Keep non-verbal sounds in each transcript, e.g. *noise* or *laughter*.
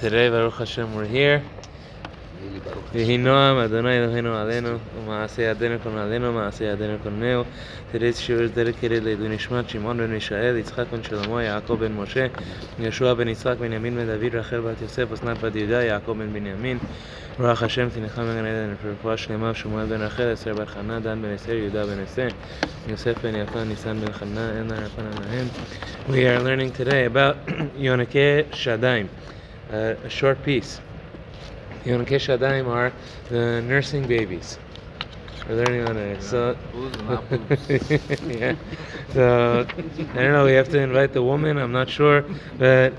Today, Baruch Hashem, we're here. Yehi Noam Adonai Eloheinu Aleinu U'Maaseh Yadenu Kon Aleinu Maaseh Yadenu Koneu Today's shiur is dedicated to Nishmat Shimon ben Mishael Yitzchak ben Shlomo Yaakov ben Moshe Yeshua ben Yitzchak Benyamin ben David Rachel bat Yosef Osnat bat Yehuda Yaakov ben Binyamin Baruch Hashem תניחם בגן עדן רפואה שלמה שמואל בן רחל אסר בת חנה דן בן אסר יהודה בן אסר יוסף בן יפה ניסן בן חנה אין לה רפנה להם We are learning today about *clears throat* Yonake Shadaim uh, a short piece. The Yonake Shadayim are the nursing babies. We're learning on it. So, *laughs* yeah. So, I don't know. We have to invite the woman. I'm not sure, but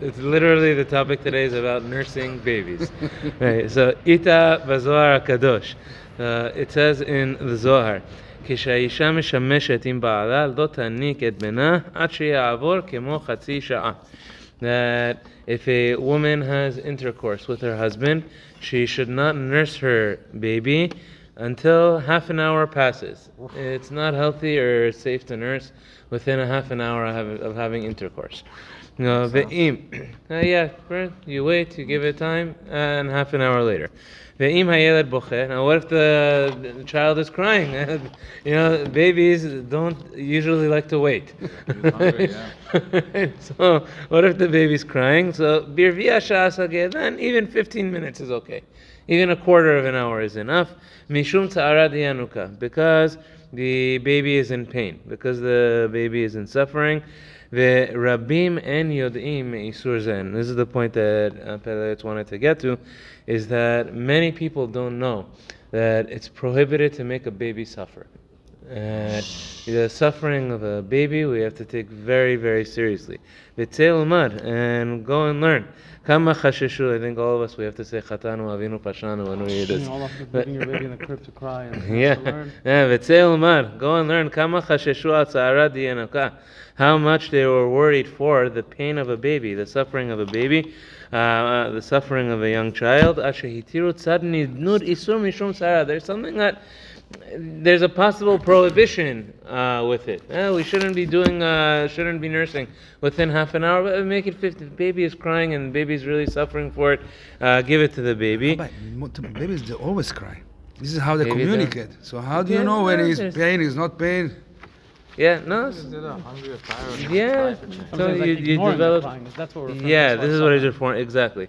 it's literally the topic today is about nursing babies. *laughs* right. So, ita bazohar kadosh. Uh, it says in the Zohar. כשהאישה משמשת עם בעלה לא תניק את בנה עד שיעבור כמו חצי שעה. That if a woman has intercourse with her husband, she should not nurse her baby until half an hour passes. It's not healthy or safe to nurse within a half an hour of, having intercourse. No, ve'im. Uh, yeah, you wait, you give it time, and half an hour later. Ve'im hayelad boche. Now, what if the, child is crying? *laughs* you know, babies don't usually like to wait. *laughs* *laughs* so, what if the baby's crying? So, birvia then even 15 minutes is okay. Even a quarter of an hour is enough. Mishum ta'ara because the baby is in pain, because the baby is in suffering. Rabim en yodim isur zen. This is the point that uh, wanted to get to, is that many people don't know that it's prohibited to make a baby suffer. Uh, the suffering of a baby we have to take very, very seriously. V'tzel and go and learn. Kama chasheshu, I think all of us, we have to say chatanu avinu pashanu when we hear this. all of putting your baby in the crib to cry and *laughs* Yeah, to learn. yeah. V'tzel go and learn. Kama chasheshu al tzara. How much they were worried for the pain of a baby, the suffering of a baby, uh, the suffering of a young child. Asher hitiru tzad nidnud isur mishum tzara. There's something that there's a possible prohibition uh, with it. Eh, we shouldn't be doing, uh, shouldn't be nursing within half an hour. But make it 50. The baby is crying and the baby is really suffering for it. Uh, give it to the baby. But babies, they always cry. This is how they Babies are- communicate. So how do you Yeah, know when no, he's there's- pain, he's not pain? Yeah, no. s- Yeah. So Sometimes, like, you, you ignoring the develop. that's what we're referring Yeah, this is what it's it's for. Exactly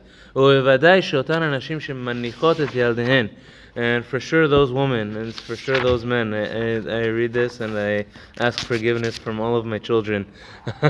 and for sure those women and for sure those men. I, I, I read this and I ask forgiveness from all of my children. *laughs*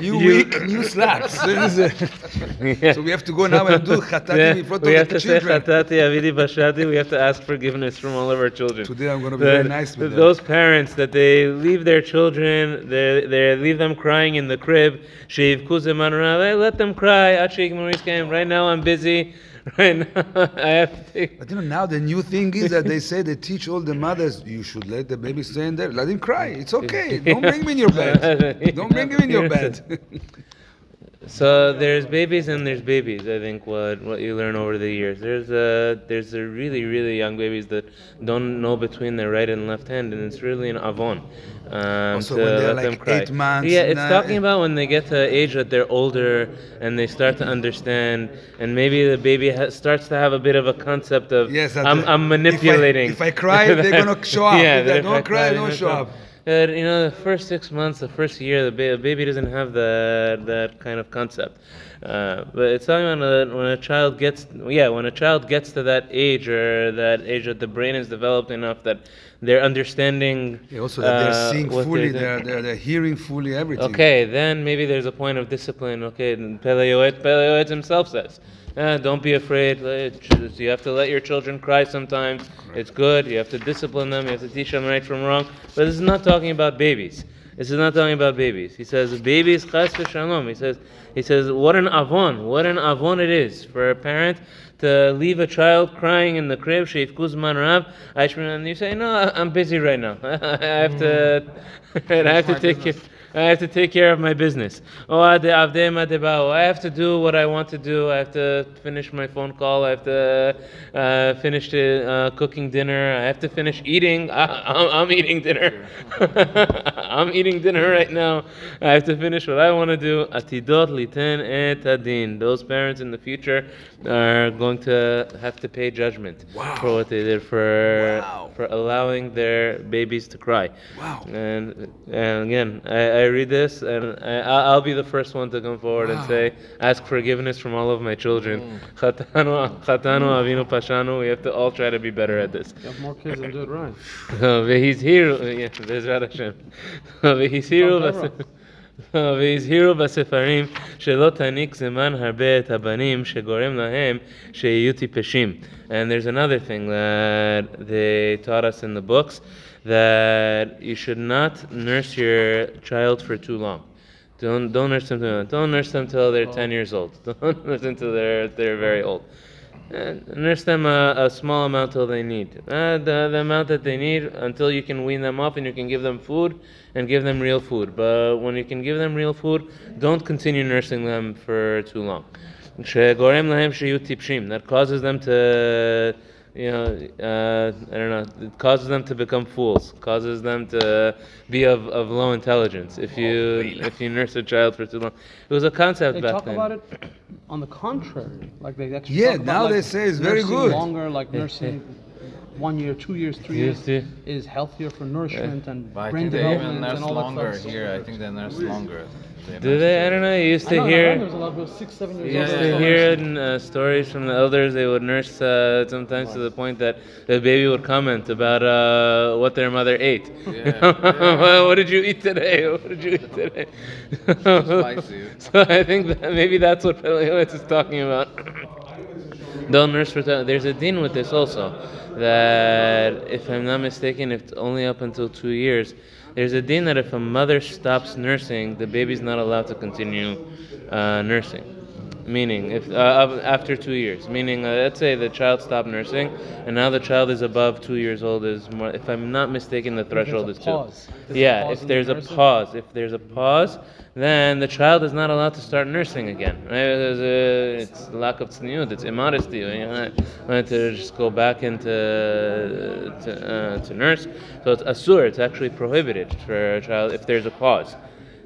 you, weak, you slacks. *laughs* *laughs* So we have to go now and do khatati yeah. in front we of the children. Avidi, bashati, we have to ask forgiveness from all of our children. Today I'm going to be very nice with Those parents that they leave their children, they, they leave them crying in the crib. Let them cry. Right now I'm busy. *laughs* Right now I have to take. But you know, now the new thing is that they say they teach all the mothers, you should let the baby stay in there. Let him cry. It's okay. Don't bring him in your bed. *laughs* Don't bring him in your bed. *laughs* So there's babies and there's babies. I think what what you learn over the years. There's a there's a really really young babies that don't know between their right and left hand, and it's really an avon. Um, Also, to when they're them like cry. eight months, Yeah, it's nine- talking about when they get to age that they're older and they start to understand, and maybe the baby ha- starts to have a bit of a concept of Yes, I'm, I'm manipulating. if I cry, they're gonna *laughs* show up. yeah, If that don't I cry, they don't show up. Uh, you know, the first six months, the first year, the ba- baby doesn't have that that kind of concept. Uh, but it's talking about uh, when a child gets, yeah, when a child gets to that age or that age that the brain is developed enough that they're understanding. Yeah, also that they're uh, seeing fully, they're they're, they're, they're hearing fully everything. Okay, then maybe there's a point of discipline. Okay, and Pele Yoetz, Peleoet himself says, eh, don't be afraid. You have to let your children cry sometimes. It's good. You have to discipline them. You have to teach them right from wrong. But this is not talking about babies. This is not talking about babies. He says babies chas v'shalom. He says he says what an avon, what an avon it is for a parent to leave a child crying in the crib. Sheifku zman rav. And you say no, I'm busy right now. *laughs* I have to. *laughs* I have to take care. I have to take care of my business. Oh. I have to do what I want to do. I have to finish my phone call. I have to uh, finish the, uh, cooking dinner. I have to finish eating. *laughs* I, I'm, I'm eating dinner. *laughs* I'm eating dinner right now. I have to finish what I want to do. Atidot liten et adin. Those parents in the future are going to have to pay judgment Wow. for what they did for Wow. for allowing their babies to cry. Wow. And and again, I, I read this, and I, I- I'll be the first one to come forward and Wow. say, ask forgiveness from all of my children. Chatanu, chatanu, avinu pashanu. We have to all try to be better at this. You have more kids and do it right. והזהירו, yeah, בעזרת השם, *laughs* והזהירו *laughs* טוב, בס- והזהירו בספרים שלא תעניק זמן הרבה את הבנים שגורם להם שיהיו טיפשים. And there's another thing that they taught us in the books, that you should not nurse your child for too long. Don't don't nurse them. Too, don't nurse them till they're oh. ten years old. *laughs* Don't nurse them till they're they're very old. Nurse them a, a, small amount till they need uh, the, the amount that they need until you can wean them off and you can give them food and give them real food. But when you can give them real food, don't continue nursing them for too long. That causes them to you know, uh, I don't know, it causes them to become fools. Causes them to be of, of low intelligence. If you if you nurse a child for too long, it was a concept back then. They back talk then. about it on the contrary. Like they actually Yeah, talk about, now like, they say it's very good. Longer, like nursing one year, two years, three years yeah. is healthier for nourishment and But brain think even development nurse and all that longer stuff. here. I think they nurse longer. Do nurse they? I don't know. You used I to know, hear. There's a lot of six, seven years Yeah, used to hear in uh, stories from the elders they would nurse uh, sometimes to the point that the baby would comment about uh, what their mother ate. Yeah, *laughs* what did you eat today? What did you eat today? Spicy. *laughs* so I think that maybe that's what Peleotis is talking about. *coughs* Don't nurse for time. There's a din with this also, that if I'm not mistaken, if it's only up until two years, there's a din that if a mother stops nursing, the baby's not allowed to continue uh, nursing. Meaning, if uh, after two years, meaning, uh, let's say the child stopped nursing, and now the child is above two years old. Is more, if I'm not mistaken, the threshold is two. There's yeah, if in the there's a nursing. pause, if there's a pause, then the child is not allowed to start nursing again. Right? There's a, it's lack of tzniut, it's immodesty. You know, right? to just go back into to, uh, to nurse. So it's asur. It's actually prohibited for a child if there's a pause.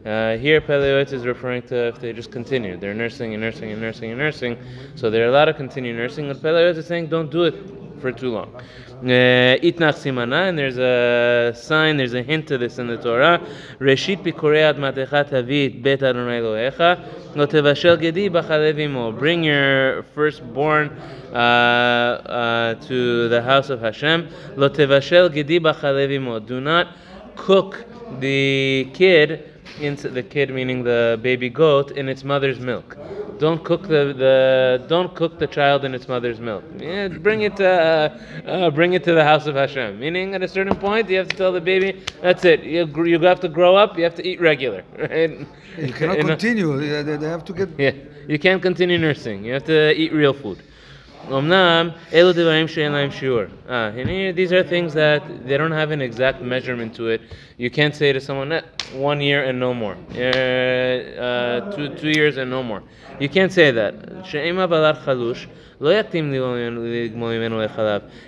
Uh, here, Pele Yoetz is referring to if they just continue. They're nursing and nursing and nursing and nursing. So they're allowed to continue nursing. And Pele Yoetz is saying don't do it for too long. Uh, Itnach simana, and there's a sign, there's a hint to this in the Torah. Reshit pikorei admatecha tavit bet Adonai Elohecha, lo gedi b'chalev. Bring your firstborn uh, uh, to the house of Hashem. Lo gedi b'chalev. Do not cook the kid into the kid meaning the baby goat in its mother's milk. Don't cook the, the don't cook the child in its mother's milk. Yeah, bring it to, uh, uh, bring it to the house of Hashem. Meaning at a certain point you have to tell the baby that's it. You, you have to grow up. You have to eat regular. *laughs* Right? You cannot You know? continue. They have to get. Yeah, you can't continue nursing. You have to eat real food. Ah, these are things that they don't have an exact measurement to it. You can't say to someone, eh, one year and no more, uh, uh, two, two years and no more. You can't say that.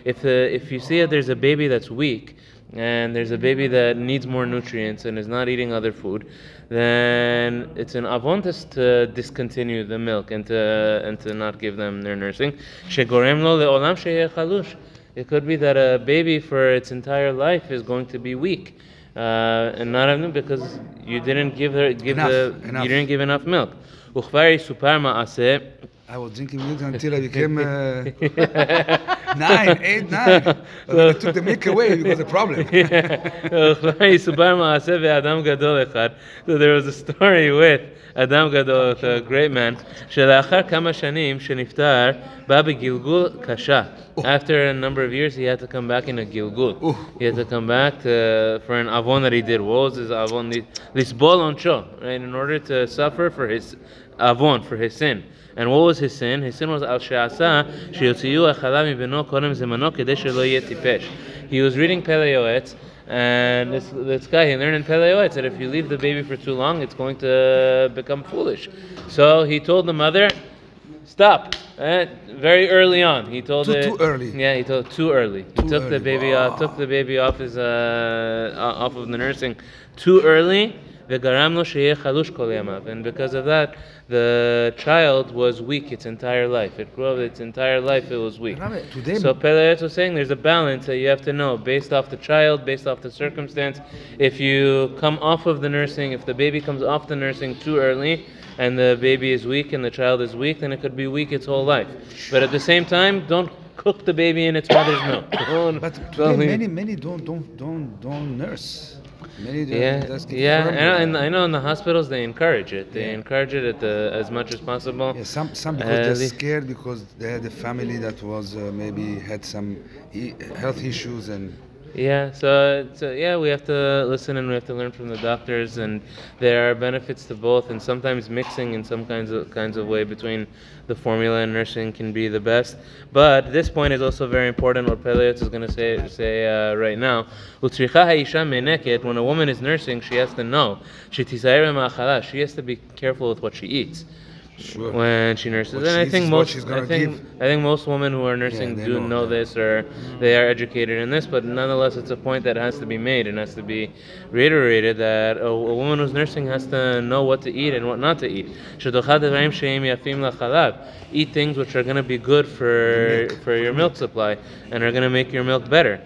If, uh, if you see that there's a baby that's weak, and there's a baby that needs more nutrients and is not eating other food, then it's an avontis to discontinue the milk and to and to not give them their nursing. It could be that a baby for its entire life is going to be weak. Uh, and not enough because you didn't give her give enough, the enough. you didn't give enough milk. וכבר יסופר מעשה I was drinking milk until I *laughs* became uh, *laughs* nine, eight, nine. But when I took the milk away, it was a problem. *laughs* וכבר יסופר מעשה באדם גדול אחד. So there was a story with אדם גדול, with a great man, שלאחר כמה שנים שנפטר, בא בגלגול קשה. After a number of years, he had to come back in a gilgul. Ooh. He had to come back to, for an avon that he did. What was his avon? Lisbol oncho, right? In order to suffer for his avon for his sin. And what was his sin? His sin was al she'asa sheyotziu echalami beno kodem zemano kedei shelo tipesh. He was reading Pele Yoetz, and this, this guy, he learned in Pele Yoetz that if you leave the baby for too long, it's going to become foolish. So he told the mother, stop. Very early on, he told too, it. Too early. Yeah, he told too early. Too he took early. the baby wow. off. Took the baby off his uh, off of the nursing too early and because of that, the child was weak its entire life. It grew up its entire life, it was weak. So Pele Yoetz was saying there's a balance that you have to know based off the child, based off the circumstance. If you come off of the nursing, if the baby comes off the nursing too early, and the baby is weak and the child is weak, then it could be weak its whole life. But at the same time, don't cook the baby in its mother's milk. *coughs* But today, many, many don't, don't, don't, don't nurse. Many don't yeah, yeah, and, and I know in the hospitals they encourage it. They Yeah. encourage it at the as much as possible. Yeah, some some because Uh, they're scared because they had a family that was uh, maybe had some health issues and Yeah, so, so yeah, we have to listen and we have to learn from the doctors, and there are benefits to both. And sometimes mixing in some kinds of kinds of way between the formula and nursing can be the best. But this point is also very important. What Pele Yoetz is going to say say uh, right now. When a woman is nursing, she has to know. She has to be careful with what she eats Sure. when she nurses. What and I think most I think give. I think most women who are nursing yeah, do know, know this or they are educated in this, but nonetheless, it's a point that has to be made and has to be reiterated that a, a woman who's nursing has to know what to eat and what not to eat. Eat things which are going to be good for for your milk supply and are going to make your milk better.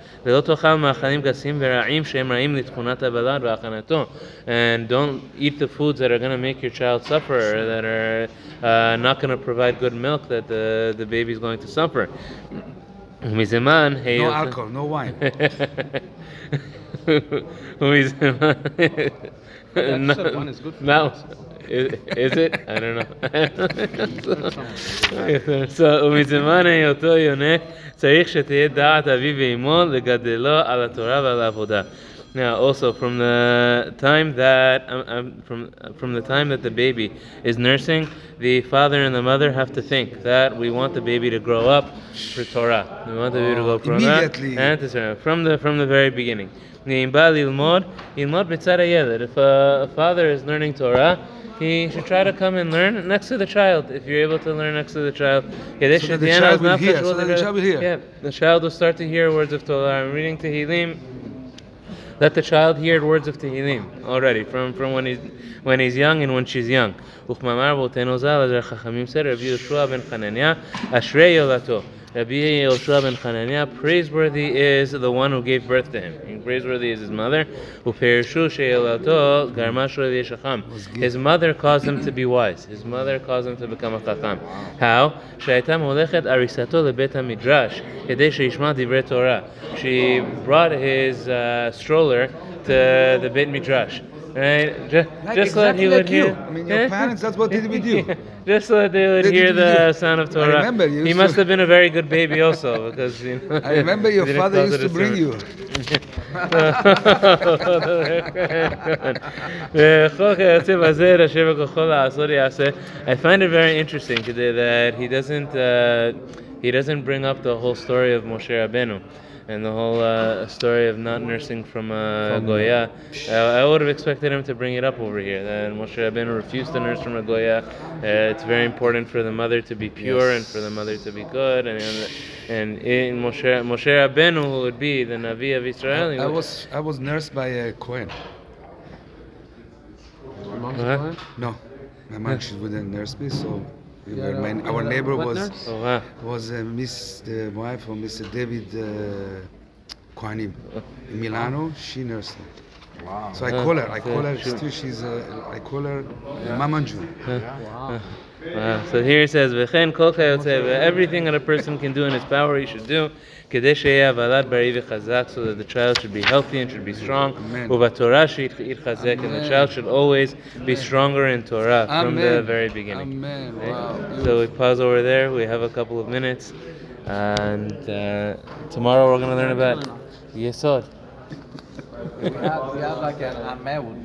And don't eat the foods that are going to make your child suffer, that are uh, not going to provide good milk that the, the baby is going to suffer. ומזמן No היות- alcohol, no wine. *laughs* *laughs* ומזמן- That said one is good for No. us. Is, is it? I don't know. *laughs* so, ומזמן היותו יונק צריך שתהיה דעת אביו ואמו לגדלו על התורה ועל העבודה. Now, also from the time that um, um, from uh, from the time that the baby is nursing, the father and the mother have to think that we want the baby to grow up for Torah. We want the baby to grow up Torah from the from the very beginning. If a father is learning Torah, he should try to come and learn next to the child if you're able to learn next to the child. Okay, so the child will hear. So the child will hear. Yeah, the child will start to hear words of Torah. I'm reading Tehillim. Let the child hear words of Tehillim already from, from when he's when he's young and when she's young. Uchmamar as said, Rabbi Yeshua ben Chananya, Ashrei Yolato. Rabbi Yehoshua ben Chanania, praiseworthy is the one who gave birth to him. And praiseworthy is his mother. who perishu garmashu His mother caused him to be wise. His mother caused him to become a chacham. How? She brought his uh, stroller to the Beit Midrash right? Just, like, just exactly so that he would like hear. You. I mean, your parents, that's what did with you. *laughs* just so that they would they hear the sound of Torah. I remember you. He must have been a very good baby also, because you know, I remember *laughs* your father used to bring you. *laughs* I find it very interesting today that he doesn't uh, he doesn't bring up the whole story of Moshe Rabbeinu and the whole uh, story of not nursing from uh, Goya. Uh, I would have expected him to bring it up over here. That Moshe Rabbeinu refused to nurse from a Goya. Uh, it's very important for the mother to be pure and for the mother to be good. And and in Moshe Moshe Rabbeinu, who would be the Navi of Israel, he I was I was nursed by a Cohen. Huh? No, my mom she wouldn't nurse me, so we were, my, uh, our what- neighbor was? Oh wow. was uh, Miss the wife of Mr. David uh, Kohanim in Milano. She nursed me. Wow. So I call her. I call her. Still, she's. A, I call her yeah. Mama Jew. Wow. Wow. So here it says, "V'chen kol everything that a person can do in his power, he should do. So that the child should be healthy and should be strong. And the child should always be stronger in Torah from the very beginning. Right? Wow. So we pause over there. We have a couple of minutes, and uh, tomorrow we're going to learn about Yesod. We have, like Ameh would